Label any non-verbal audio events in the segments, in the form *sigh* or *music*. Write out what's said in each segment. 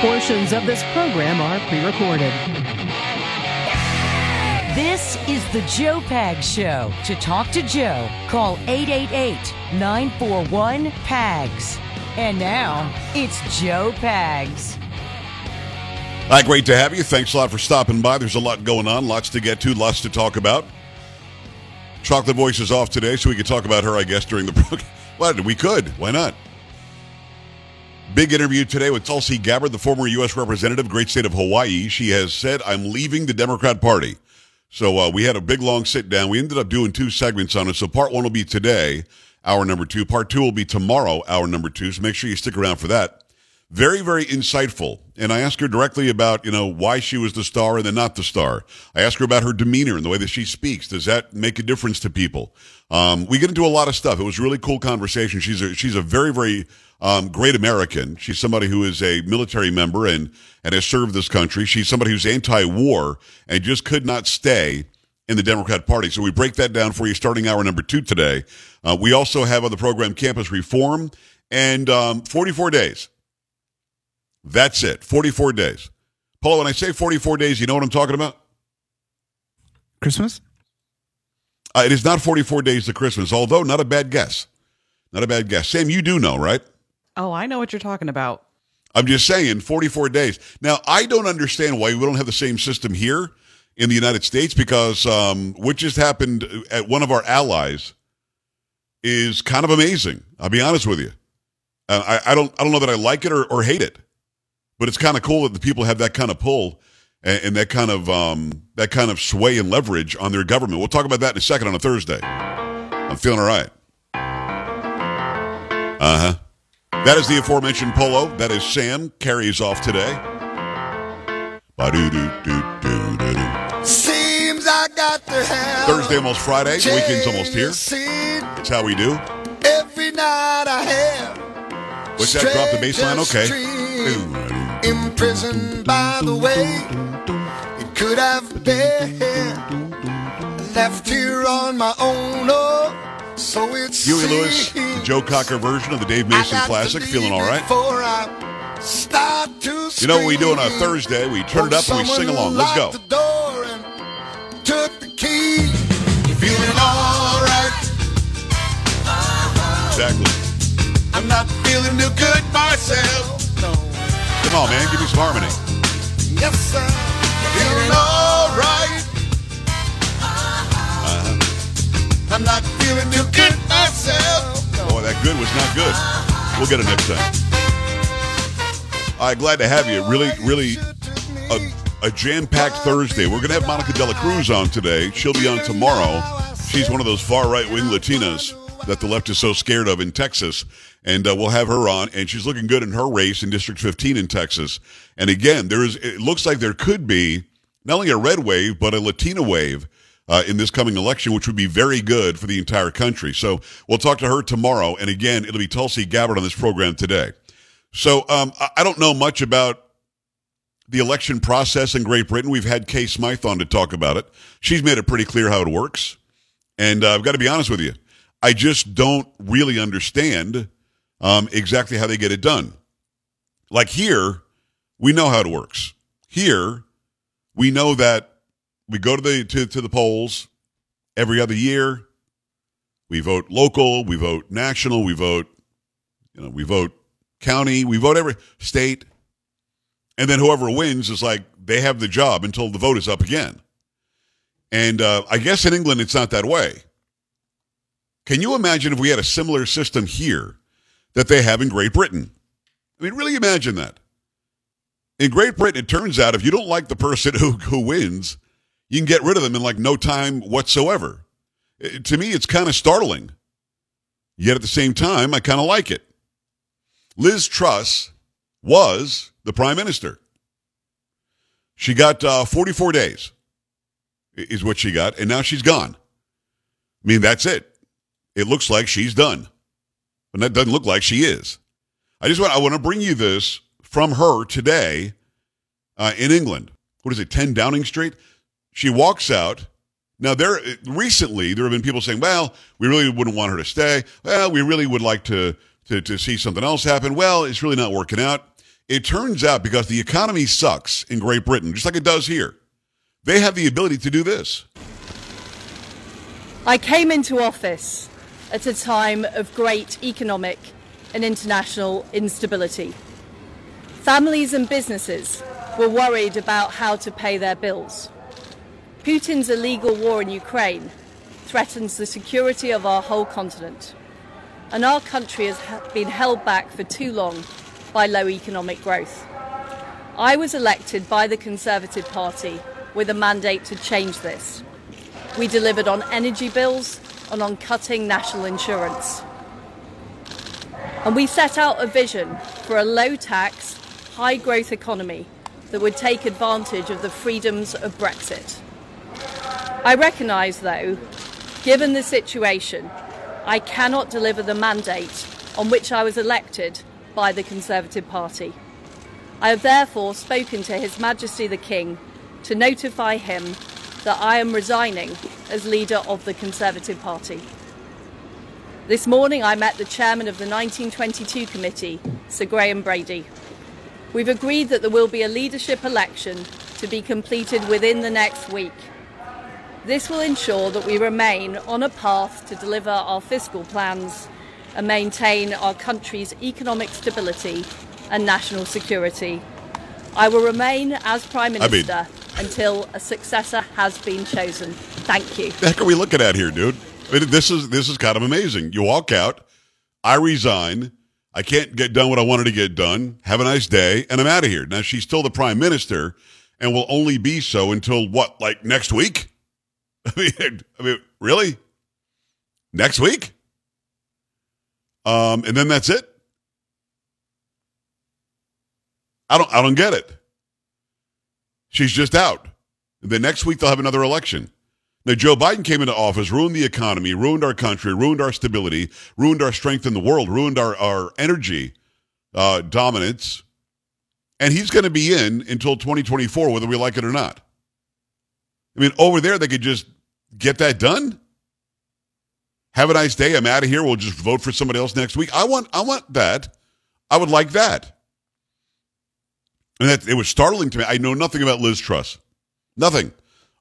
Portions of this program are pre recorded. This is the Joe Pags Show. To talk to Joe, call 888 941 PAGS. And now, it's Joe Pags. Hi, great to have you. Thanks a lot for stopping by. There's a lot going on, lots to get to, lots to talk about. Chocolate Voice is off today, so we could talk about her, I guess, during the *laughs* program. Well, we could. Why not? Big interview today with Tulsi Gabbard, the former U.S. representative, great state of Hawaii. She has said, I'm leaving the Democrat Party. So uh, we had a big, long sit down. We ended up doing two segments on it. So part one will be today, hour number two. Part two will be tomorrow, hour number two. So make sure you stick around for that. Very, very insightful. And I asked her directly about, you know, why she was the star and then not the star. I asked her about her demeanor and the way that she speaks. Does that make a difference to people? Um, we get into a lot of stuff. It was a really cool conversation. She's a, she's a very, very um, great American. She's somebody who is a military member and, and has served this country. She's somebody who's anti-war and just could not stay in the Democrat Party. So we break that down for you starting hour number two today. Uh, we also have on the program campus reform and um, 44 days. That's it. 44 days. Paulo, when I say 44 days, you know what I'm talking about? Christmas? Uh, it is not 44 days to Christmas, although not a bad guess. Not a bad guess. Sam, you do know, right? Oh, I know what you're talking about. I'm just saying 44 days. Now, I don't understand why we don't have the same system here in the United States because um, what just happened at one of our allies is kind of amazing. I'll be honest with you. Uh, I, I, don't I don't know that I like it or, or hate it, but it's kind of cool that the people have that kind of pull and, and that kind of um, that kind of sway and leverage on their government. We'll talk about that in a second on a Thursday. I'm feeling all right. Uh huh. That is the aforementioned Paulo. That is Sam carries off today. Seems I got to have Thursday almost Friday. The weekend's almost here. It's how we do. Every night I have. What's that? Drop the bass line? Okay. Imprisoned by the way it could have been left here on my own. Oh, so it's Huey Lewis, the Joe Cocker version of the Dave Mason classic. Feeling all right? You know what we do on a Thursday? We turn it up and we sing along. Let's go. Took the key, feeling all right. Exactly. I'm not feeling too good myself. No. Come on, man. Give me some harmony. Yes, sir. Feeling all I'm not feeling too good myself. Boy, that good was not good. We'll get it next time. All right, glad to have you. Really, really a, a jam-packed Thursday. We're going to have Monica De La Cruz on today. She'll be on tomorrow. She's one of those far right-wing Latinas that the left is so scared of in Texas. And uh, we'll have her on, and she's looking good in her race in District 15 in Texas. And again, there is. It looks like there could be not only a red wave but a Latina wave uh, in this coming election, which would be very good for the entire country. So we'll talk to her tomorrow. And again, it'll be Tulsi Gabbard on this program today. So um, I don't know much about the election process in Great Britain. We've had Kay Smythe on to talk about it. She's made it pretty clear how it works. And uh, I've got to be honest with you, I just don't really understand um, exactly how they get it done. Like here, we know how it works. Here, we know that we go to the to, to the polls every other year. We vote local, we vote national, we vote, you know, we vote county, we vote every state, and then whoever wins is like they have the job until the vote is up again. And uh, I guess in England it's not that way. Can you imagine if we had a similar system here that they have in Great Britain? I mean, really imagine that. In Great Britain, it turns out if you don't like the person *laughs* who, who wins, you can get rid of them in like no time whatsoever. It, to me, it's kind of startling. Yet at the same time, I kind of like it. Liz Truss was the prime minister. She got uh, 44 days, is what she got, and now she's gone. I mean, that's it. It looks like she's done, and that doesn't look like she is. I just want I want to bring you this from her today uh, in England. What is it, 10 Downing Street? She walks out. Now, there recently there have been people saying, "Well, we really wouldn't want her to stay. Well, we really would like to to, to see something else happen. Well, it's really not working out." It turns out because the economy sucks in Great Britain, just like it does here, they have the ability to do this. I came into office at a time of great economic and international instability. Families and businesses were worried about how to pay their bills. Putin's illegal war in Ukraine threatens the security of our whole continent. And our country has been held back for too long by low economic growth. I was elected by the Conservative Party with a mandate to change this. We delivered on energy bills and on cutting national insurance. And we set out a vision for a low tax, high growth economy that would take advantage of the freedoms of Brexit. I recognise, though, given the situation, I cannot deliver the mandate on which I was elected by the Conservative Party. I have therefore spoken to His Majesty the King to notify him that I am resigning as leader of the Conservative Party. This morning I met the chairman of the 1922 committee, Sir Graham Brady. We've agreed that there will be a leadership election to be completed within the next week. This will ensure that we remain on a path to deliver our fiscal plans and maintain our country's economic stability and national security. I will remain as Prime I mean- Minister until a successor has been chosen. Thank you. The heck are we looking at here, dude? I mean, this is this is kind of amazing. You walk out, I resign. I can't get done what I wanted to get done. Have a nice day, and I'm out of here. Now she's still the prime minister, and will only be so until what, like next week? *laughs* I mean, I mean, really? Next week? Um, and then that's it. I don't, I don't get it. She's just out. And then next week they'll have another election. Now, Joe Biden came into office, ruined the economy, ruined our country, ruined our stability, ruined our strength in the world, ruined our, our energy uh, dominance. And he's going to be in until 2024, whether we like it or not. I mean, over there, they could just get that done. Have a nice day. I'm out of here. We'll just vote for somebody else next week. I want, I want that. I would like that. And that it was startling to me. I know nothing about Liz Truss. Nothing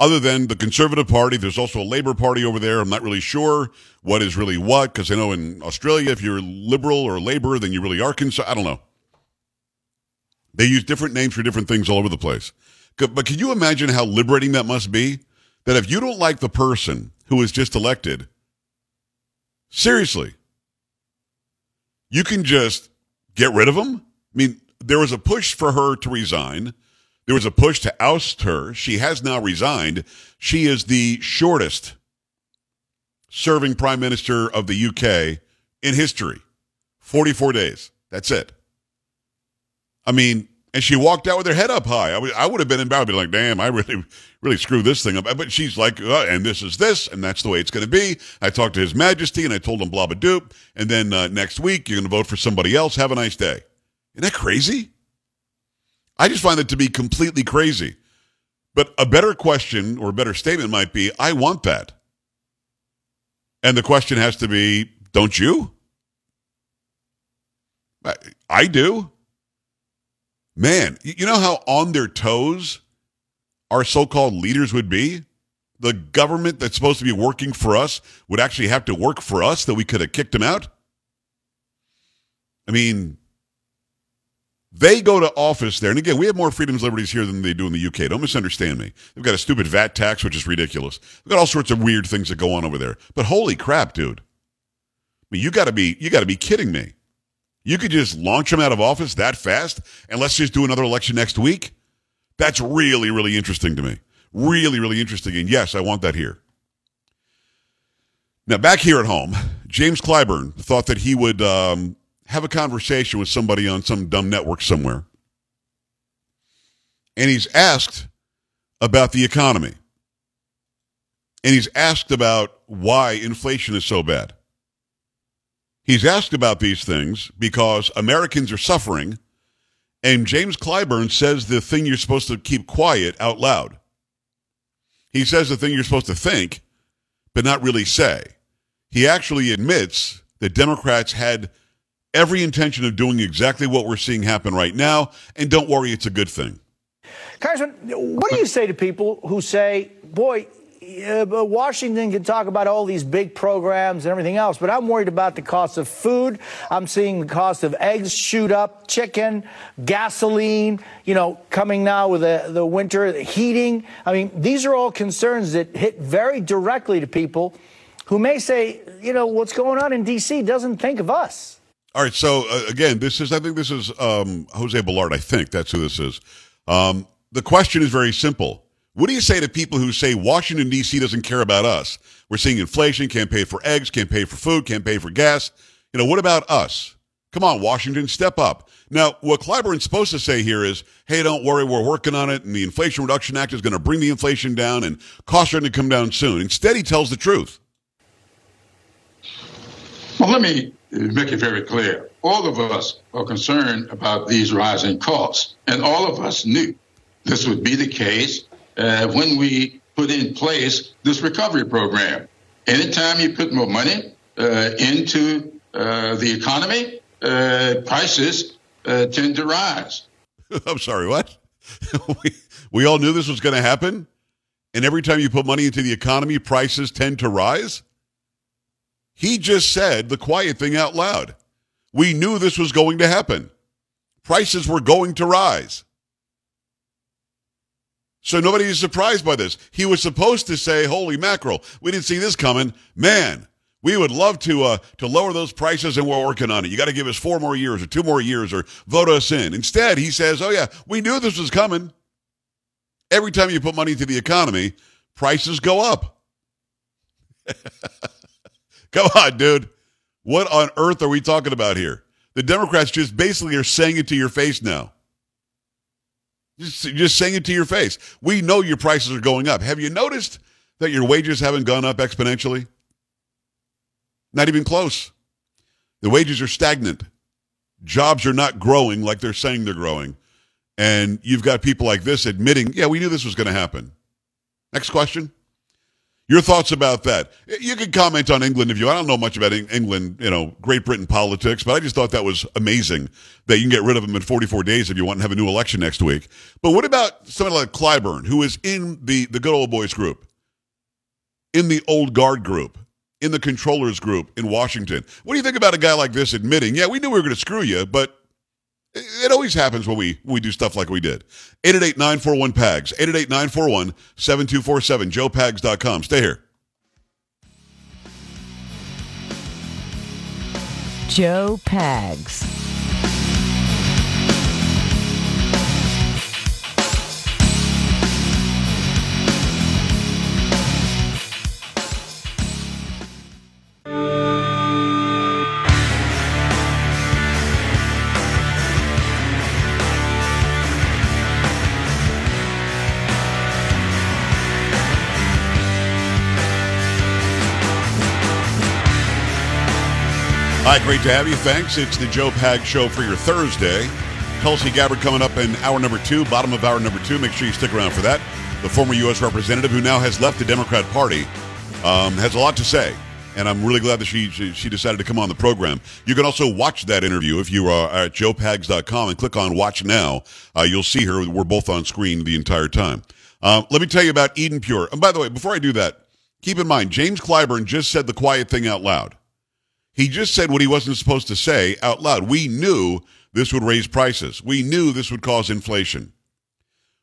other than the Conservative Party. There's also a Labor Party over there. I'm not really sure what is really what because I know in Australia, if you're liberal or Labor, then you really are conservative. I don't know. They use different names for different things all over the place. But can you imagine how liberating that must be? That if you don't like the person who was just elected, seriously, you can just get rid of them? I mean, there was a push for her to resign. There was a push to oust her. She has now resigned. She is the shortest serving prime minister of the UK in history 44 days. That's it. I mean, and she walked out with her head up high. I would, I would have been embarrassed, be like, damn, I really, really screwed this thing up. But she's like, uh, and this is this, and that's the way it's going to be. I talked to His Majesty, and I told him blah blah doop. And then uh, next week, you're going to vote for somebody else. Have a nice day. Isn't that crazy? I just find that to be completely crazy. But a better question or a better statement might be, I want that. And the question has to be, don't you? I, I do. Man, you know how on their toes our so called leaders would be? The government that's supposed to be working for us would actually have to work for us that we could have kicked them out? I mean, they go to office there. And again, we have more freedoms, liberties here than they do in the UK. Don't misunderstand me. They've got a stupid VAT tax, which is ridiculous. They've got all sorts of weird things that go on over there. But holy crap, dude. I mean, you gotta be, you gotta be kidding me. You could just launch them out of office that fast and let's just do another election next week. That's really, really interesting to me. Really, really interesting. And yes, I want that here. Now, back here at home, James Clyburn thought that he would um, have a conversation with somebody on some dumb network somewhere. And he's asked about the economy. And he's asked about why inflation is so bad. He's asked about these things because Americans are suffering. And James Clyburn says the thing you're supposed to keep quiet out loud. He says the thing you're supposed to think, but not really say. He actually admits that Democrats had every intention of doing exactly what we're seeing happen right now. And don't worry, it's a good thing. Congressman, what do you say to people who say, boy, uh, Washington can talk about all these big programs and everything else, but I'm worried about the cost of food. I'm seeing the cost of eggs shoot up, chicken, gasoline, you know, coming now with the, the winter, the heating. I mean, these are all concerns that hit very directly to people who may say, you know, what's going on in D.C. doesn't think of us. All right. So, uh, again, this is, I think this is um, Jose Ballard. I think that's who this is. Um, the question is very simple. What do you say to people who say Washington, D.C. doesn't care about us? We're seeing inflation, can't pay for eggs, can't pay for food, can't pay for gas. You know, what about us? Come on, Washington, step up. Now, what Clyburn's supposed to say here is, hey, don't worry, we're working on it, and the Inflation Reduction Act is going to bring the inflation down, and costs are going to come down soon. Instead, he tells the truth. Well, let me make it very clear. All of us are concerned about these rising costs, and all of us knew this would be the case uh, when we put in place this recovery program. Anytime you put more money uh, into uh, the economy, uh, prices uh, tend to rise. *laughs* I'm sorry, what? *laughs* we, we all knew this was going to happen? And every time you put money into the economy, prices tend to rise? He just said the quiet thing out loud. We knew this was going to happen. Prices were going to rise. So nobody is surprised by this. He was supposed to say, "Holy mackerel, we didn't see this coming." Man, we would love to uh, to lower those prices, and we're working on it. You got to give us four more years, or two more years, or vote us in. Instead, he says, "Oh yeah, we knew this was coming." Every time you put money into the economy, prices go up. *laughs* Come on, dude. What on earth are we talking about here? The Democrats just basically are saying it to your face now. Just, just saying it to your face. We know your prices are going up. Have you noticed that your wages haven't gone up exponentially? Not even close. The wages are stagnant. Jobs are not growing like they're saying they're growing. And you've got people like this admitting, yeah, we knew this was going to happen. Next question. Your thoughts about that? You can comment on England if you. I don't know much about England, you know, Great Britain politics, but I just thought that was amazing that you can get rid of them in 44 days if you want to have a new election next week. But what about somebody like Clyburn, who is in the the good old boys group, in the old guard group, in the controllers group in Washington? What do you think about a guy like this admitting, yeah, we knew we were going to screw you, but it always happens when we, we do stuff like we did. 888-941-PAGS, 888-941-7247, joepags.com. Stay here. Joe Pags. Great to have you. Thanks. It's the Joe Pag Show for your Thursday. Tulsi Gabbard coming up in hour number two, bottom of hour number two. Make sure you stick around for that. The former U.S. representative who now has left the Democrat Party um, has a lot to say, and I'm really glad that she, she, she decided to come on the program. You can also watch that interview if you are at joepags.com and click on Watch Now. Uh, you'll see her. We're both on screen the entire time. Uh, let me tell you about Eden Pure. And by the way, before I do that, keep in mind James Clyburn just said the quiet thing out loud. He just said what he wasn't supposed to say out loud. We knew this would raise prices. We knew this would cause inflation.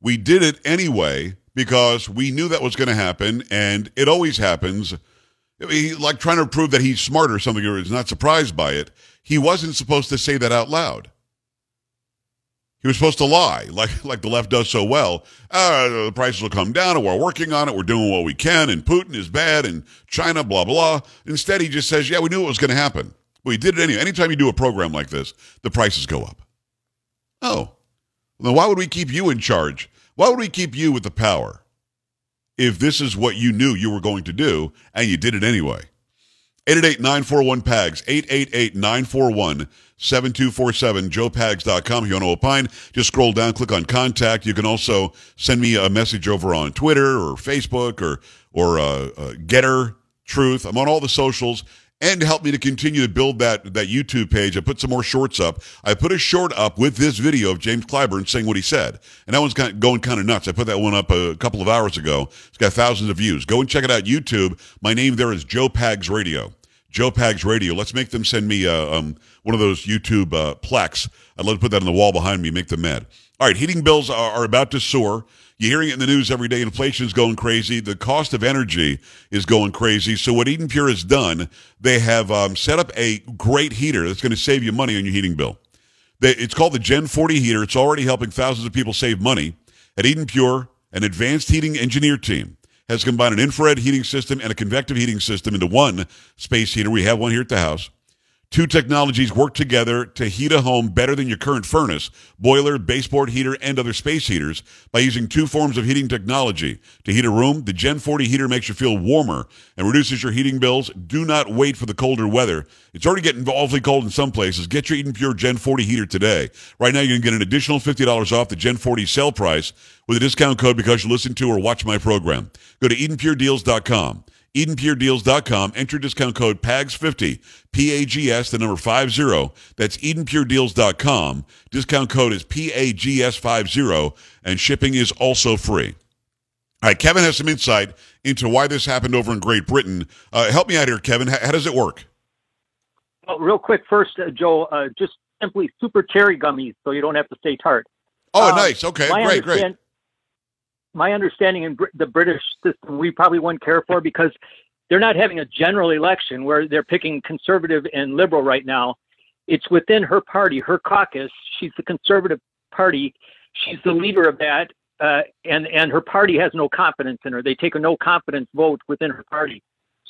We did it anyway because we knew that was going to happen, and it always happens. Like trying to prove that he's smart or something, or is not surprised by it. He wasn't supposed to say that out loud. He was supposed to lie, like like the left does so well. Uh, the prices will come down, and we're working on it. We're doing what we can, and Putin is bad, and China, blah blah. Instead, he just says, "Yeah, we knew it was going to happen. We did it anyway." Anytime you do a program like this, the prices go up. Oh, then why would we keep you in charge? Why would we keep you with the power if this is what you knew you were going to do and you did it anyway? 888-941-PAGS, 888-941-7247, joepags.com. If you want to opine, just scroll down, click on contact. You can also send me a message over on Twitter or Facebook or, or uh, uh, Gettr, Truth. I'm on all the socials. and help me to continue to build that that YouTube page. I put some more shorts up. I put a short up with this video of James Clyburn saying what he said, and that one's kind of going kind of nuts. I put that one up a couple of hours ago. It's got thousands of views. Go and check it out. YouTube. My name there is Joe Pags Radio. Joe Pags Radio. Let's make them send me uh, um, one of those YouTube uh. I'd love to put that on the wall behind me, make them mad. All right, heating bills are, are about to soar. You're hearing it in the news every day. Inflation is going crazy. The cost of energy is going crazy. So what Eden Pure has done, they have um, set up a great heater that's going to save you money on your heating bill. They, it's called the Gen 40 heater. It's already helping thousands of people save money. At Eden Pure, an advanced heating engineer team has combined an infrared heating system and a convective heating system into one space heater. We have one here at the house. Two technologies work together to heat a home better than your current furnace, boiler, baseboard heater, and other space heaters by using two forms of heating technology. To heat a room, the Gen 40 heater makes you feel warmer and reduces your heating bills. Do not wait for the colder weather. It's already getting awfully cold in some places. Get your Eden Pure Gen 40 heater today. Right now, you can get an additional $50 off the Gen 40 sale price with a discount code because you listen to or watch my program. Go to EdenPureDeals.com. EdenPureDeals.com. Enter discount code PAGS50, P-A-G-S, the number 50. That's EdenPureDeals.com. Discount code is P-A-G-S50, and shipping is also free. All right, Kevin has some insight into why this happened over in Great Britain. Uh, help me out here, Kevin. How, how does it work? Well, real quick, first, uh, Joe, uh, just simply super cherry gummies so you don't have to stay tart. Oh, Um, nice. Okay, great, great. My understanding in Br- the British system, we probably wouldn't care for because they're not having a general election where they're picking conservative and liberal right now. It's within her party, her caucus. She's the conservative party. She's the leader of that, uh, and and her party has no confidence in her. They take a no confidence vote within her party.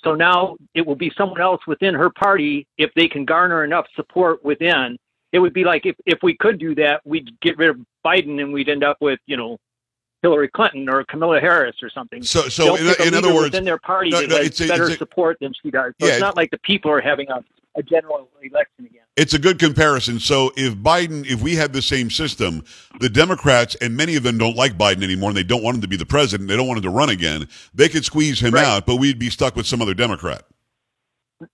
So now it will be someone else within her party if they can garner enough support within. It would be like if, if we could do that, we'd get rid of Biden and we'd end up with, you know, Hillary Clinton or Camilla Harris or something. So- so in- in other words- within their party No, that no, has it's a- better a- support than she does. So Yeah, it's not like the people are having a, a general election again. It's a good comparison. So if Biden, if we had the same system, the Democrats and many of them don't like Biden anymore, and they don't want him to be the president. They don't want him to run again. They could squeeze him Right. out, but we'd be stuck with some other Democrat.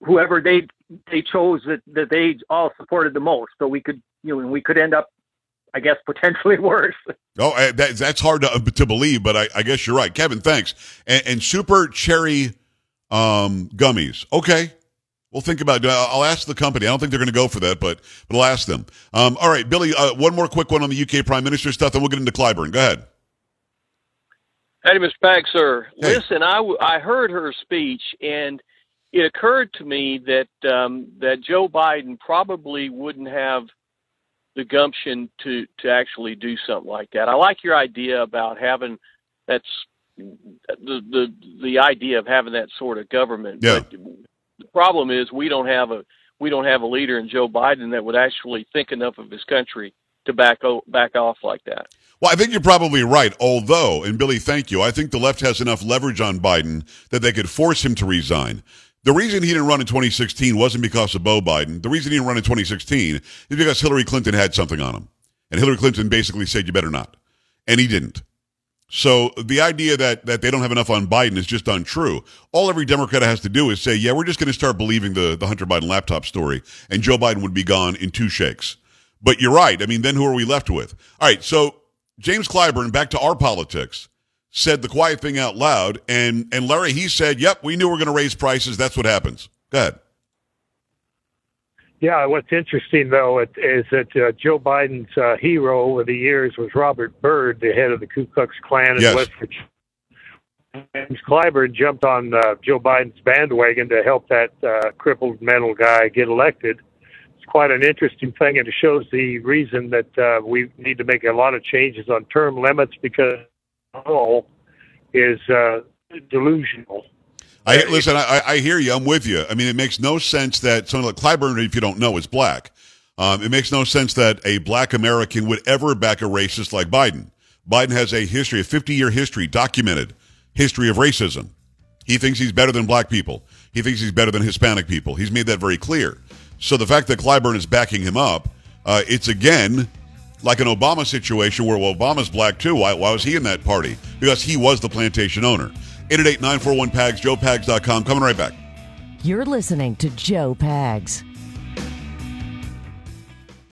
Whoever they they chose that, that they all supported the most. So we could you know we could end up, I guess, potentially *laughs* worse. Oh, uh, that, that's hard to, to believe, but I, I guess you're right, Kevin. Thanks. And, and super cherry um, gummies. Okay, we'll think about. it. I'll ask the company. I don't think they're going to go for that, but but I'll ask them. Um, all right, Billy. Uh, one more quick one on the UK Prime Minister stuff, and we'll get into Clyburn. Go ahead. Hey, Mr. Pack, sir. Hey. Listen, I, w- I heard her speech, and it occurred to me that um, that Joe Biden probably wouldn't have the gumption to to actually do something like that. I like your idea about having that's the the the idea of having that sort of government. Yeah. But the problem is we don't have a we don't have a leader in Joe Biden that would actually think enough of his country to back o- back off like that. Well, I think you're probably right. Although, and Billy, thank you. I think the left has enough leverage on Biden that they could force him to resign. The reason he didn't run in 2016 wasn't because of Beau Biden. The reason he didn't run in 2016 is because Hillary Clinton had something on him. And Hillary Clinton basically said, you better not. And he didn't. So the idea that, that they don't have enough on Biden is just untrue. All every Democrat has to do is say, yeah, we're just going to start believing the, the Hunter Biden laptop story, and Joe Biden would be gone in two shakes. But you're right. I mean, then who are we left with? All right, so James Clyburn, back to our politics, said the quiet thing out loud, and, and Larry, he said, yep, we knew we were going to raise prices. That's what happens. Go ahead. Yeah, what's interesting though it, is that uh, Joe Biden's uh, hero over the years was Robert Byrd, the head of the Ku Klux Klan in Yes. West Virginia. James Clyburn jumped on uh, Joe Biden's bandwagon to help that uh, crippled mental guy get elected. It's quite an interesting thing, and it shows the reason that uh, we need to make a lot of changes on term limits because is uh, delusional. I listen. I, I hear you. I'm with you. I mean, it makes no sense that someone like Clyburn, if you don't know, is black. Um, it makes no sense that a black American would ever back a racist like Biden. Biden has a history, a 50 year history, documented history of racism. He thinks he's better than black people. He thinks he's better than Hispanic people. He's made that very clear. So the fact that Clyburn is backing him up, uh, it's again like an Obama situation where well, Obama's black too. Why, why was he in that party? Because he was the plantation owner. 888-941-PAGS, joepags.com. Coming right back. You're listening to Joe Pags.